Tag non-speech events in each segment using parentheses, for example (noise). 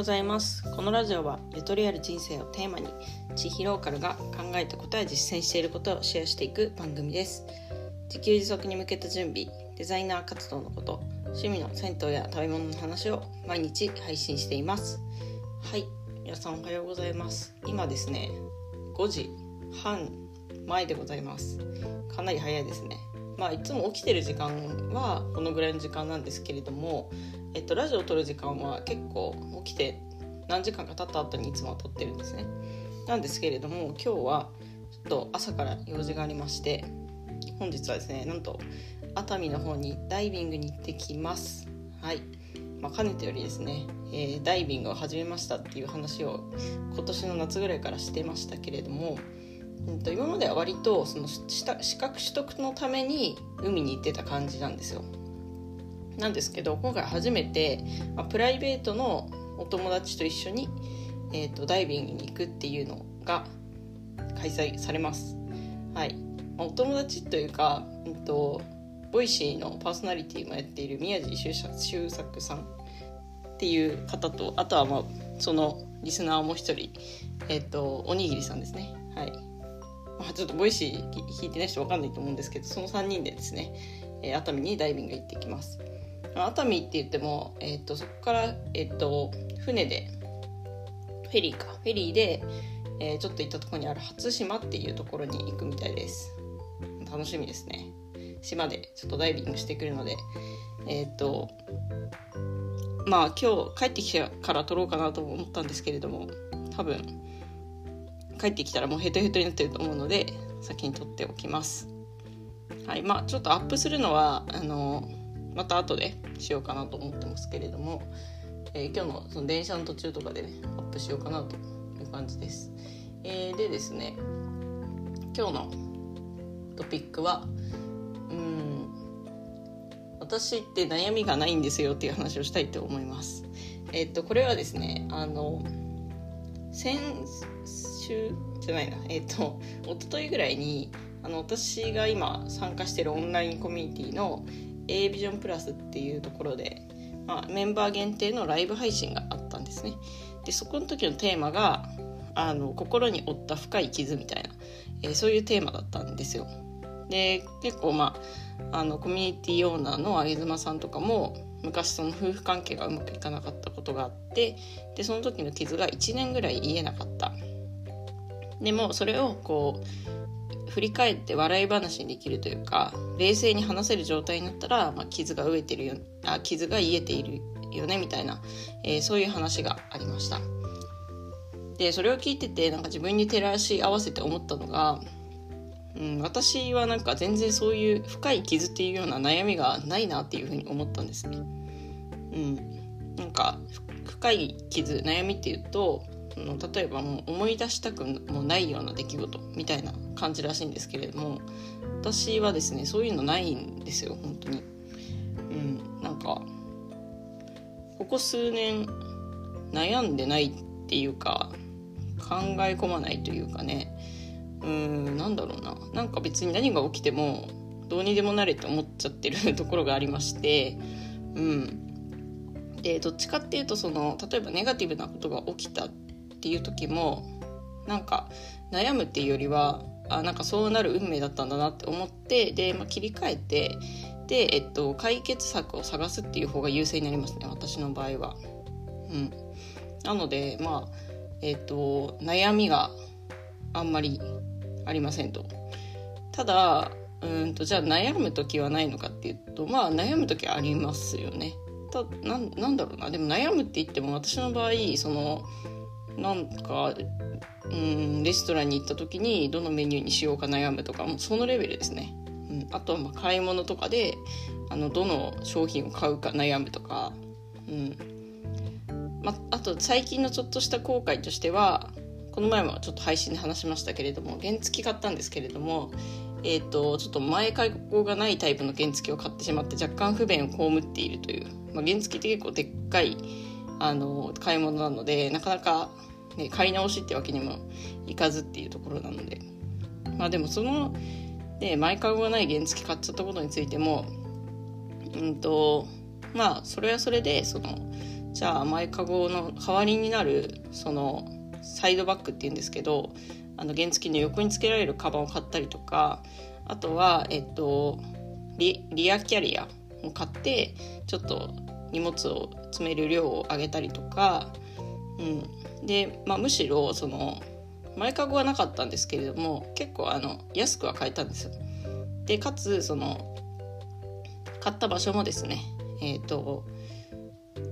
ございます。このラジオはゆとりある人生をテーマに地域ローカルが考えたことや実践していることをシェアしていく番組です。自給自足に向けた準備デザイナー活動のこと趣味の銭湯や食べ物の話を毎日配信しています。はい皆さんおはようございます。今ですね5時半前でございます。かなり早いですね。まあいつも起きてる時間はこのぐらいの時間なんですけれどもえっと、ラジオを撮る時間は結構起きて何時間か経った後にいつもは撮ってるんですね。なんですけれども今日はちょっと朝から用事がありまして本日はですねなんと熱海の方にダイビングに行ってきます。はい、まあ、かねてよりですね、えー、ダイビングを始めましたっていう話を今年の夏ぐらいからしてましたけれども、うんと、今までは割とその資格取得のために海に行ってた感じなんですよ。なんですけど今回初めて、まあ、プライベートのお友達と一緒に、えーと、ダイビングに行くっていうのが開催されます。はい、まあ、お友達というか、えーと、 Voicyのパーソナリティもやっている宮地周作さんっていう方とあとはまあそのリスナーも一人、えーと、おにぎりさんですね。はいあ、ちょっと Voicy聞いてない人分かんないと思うんですけどその3人でですね、えー、熱海にダイビング行ってきます。熱海って言っても、えーと、そこから、えーと、船でフェリーかフェリーで、えー、ちょっと行ったところにある初島っていうところに行くみたいです楽しみですね島でちょっとダイビングしてくるのでえっ、ー、とまあ今日帰ってきてから撮ろうかなと思ったんですけれども多分帰ってきたらもうヘトヘトになってると思うので先に撮っておきますはいまあちょっとアップするのはあのまた後でしようかなと思ってますけれども、えー、今日のその電車の途中とかでねアップしようかなという感じです。えー、でですね今日のトピックはうん私って悩みがないんですよっていう話をしたいと思います。えっ、とこれはですねあの先週じゃないなえっ、と (laughs) 一昨日ぐらいにあの私が今参加してるオンラインコミュニティの A ビジョンプラスっていうところで、まあ、メンバー限定のライブ配信があったんですね。でそこの時のテーマがあの心に負った深い傷みたいな、えー、そういうテーマだったんですよ。で結構まああのコミュニティオーナーの上妻さんとかも昔その夫婦関係がうまくいかなかったことがあってでその時の傷が1年ぐらい言えなかったでもそれをこう振り返って笑い話にできるというか冷静に話せる状態になったら、まあ、傷が飢えてるよあ傷が癒えているよねみたいな、えー、そういう話がありました。でそれを聞いててなんか自分に照らし合わせて思ったのが、うん、私はなんか全然そういう深い傷っていうような悩みがないなっていうふうに思ったんですね。うん。なんか深い傷悩みっていうとの例えばもう思い出したくもないような出来事みたいな感じらしいんですけれども私はですねそういうのないんですよ本当に。うん、なんかここ数年悩んでないっていうか考え込まないというかね。うーんなんだろうな。なんか別に何が起きてもどうにでもなれって思っちゃってる (laughs) ところがありましてうん。でどっちかっていうとその例えばネガティブなことが起きたっっていう時もなんか悩むっていうよりはあなんかそうなる運命だったんだなって思ってで、まあ、切り替えてで、えっと、解決策を探すっていう方が優勢になりますね私の場合は。うん、なのでまあえっと悩みがあんまりありませんと。ただうんとじゃあ悩む時はないのかっていうとまあ悩む時はありますよね。たななんだろうなでも悩むって言っても私の場合そのなんかうんレストランに行った時にどのメニューにしようか悩むとかもそのレベルですね、うん、あとはま買い物とかであのどの商品を買うか悩むとか、うん。まあと最近のちょっとした後悔としてはこの前もちょっと配信で話しましたけれども原付買ったんですけれどもえーと、ちょっと前開口がないタイプの原付を買ってしまって若干不便を被っているという、まあ、原付って結構でっかいあの買い物なのでなかなか、ね、買い直しってわけにもいかずっていうところなので。まあでもその、ね、前かごがない原付買っちゃったことについてもうんとまあそれはそれでそのじゃあ前かごの代わりになるそのサイドバッグっていうんですけどあの原付の横につけられるカバンを買ったりとかあとは、えっと、リリアキャリアを買ってちょっと荷物を詰める量を上げたりとか、うんでまあ、むしろその前かごはなかったんですけれども結構あの安くは買えたんですよ。でかつその買った場所もですねえっ、ー、と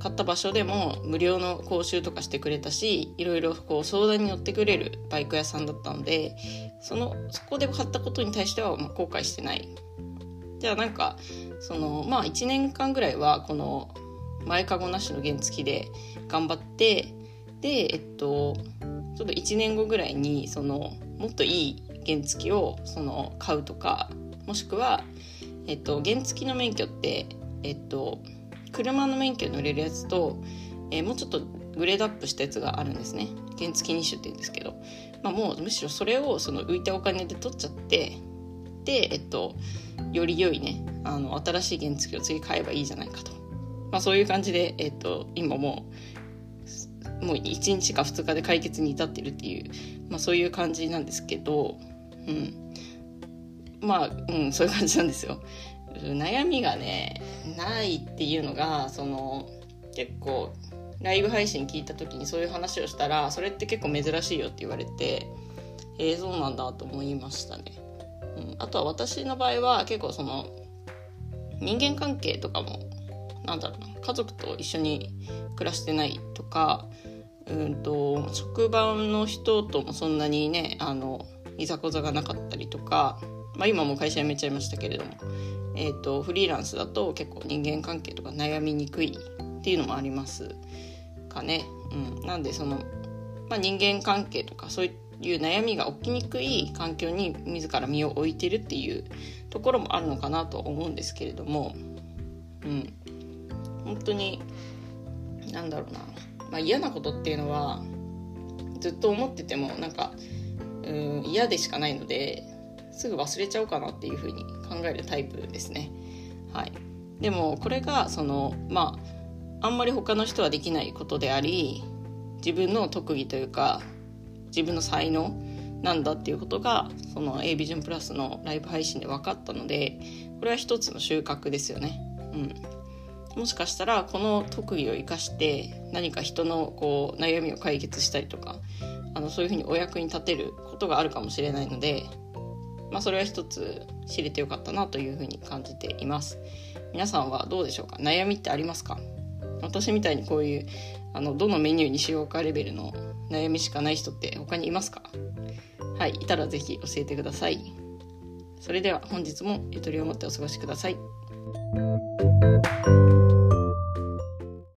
買った場所でも無料の講習とかしてくれたしいろいろこう相談に乗ってくれるバイク屋さんだったのでそのそこで買ったことに対してはま後悔してないじゃあなんかそのまあ1年間ぐらいはこの前かごなしの原付で頑張ってでえっとちょっと1年後ぐらいにそのもっといい原付をその買うとかもしくは、えっと、原付の免許ってえっと車の免許に乗れるやつと、えー、もうちょっとグレードアップしたやつがあるんですね。原付2種って言うんですけど、まあ、もうむしろそれをその浮いたお金で取っちゃってで、えっと、より良いねあの新しい原付を次買えばいいじゃないかと、まあ、そういう感じで、えっと、今もうもう1日か2日で解決に至ってるっていう、まあ、そういう感じなんですけど、うん、まあ、うん、そういう感じなんですよ。悩みがねないっていうのがその結構ライブ配信聞いた時にそういう話をしたらそれって結構珍しいよって言われてえー、そうなんだと思いましたね。うん、あとは私の場合は結構その人間関係とかもなんだろうな家族と一緒に暮らしてないとかうんと職場の人ともそんなにねあのいざこざがなかったりとか、まあ、今も会社辞めちゃいましたけれどもえーと、フリーランスだと結構人間関係とか悩みにくいっていうのもありますかね。うん、なんでその、まあ、人間関係とかそういう悩みが起きにくい環境に自ら身を置いてるっていうところもあるのかなと思うんですけれども、うん、本当に何だろうな、まあ、嫌なことっていうのはずっと思っててもなんかうん嫌でしかないのですぐ忘れちゃおうかなっていうふうに考えるタイプですね。はい、でもこれがそのまああんまり他の人はできないことであり自分の特技というか自分の才能なんだっていうことがその a ビジョンプラスのライブ配信で分かったのでこれは一つの収穫ですよね。うん、もしかしたらこの特技を生かして何か人のこう悩みを解決したりとかあのそういうふうにお役に立てることがあるかもしれないのでまあ、それは一つ知れてよかったなというふうに感じています。皆さんはどうでしょうか？悩みってありますか？私みたいにこういうあのどのメニューにしようかレベルの悩みしかない人って他にいますか？はいいたら是非教えてください。それでは本日もゆとりを持ってお過ごしください。Thank you.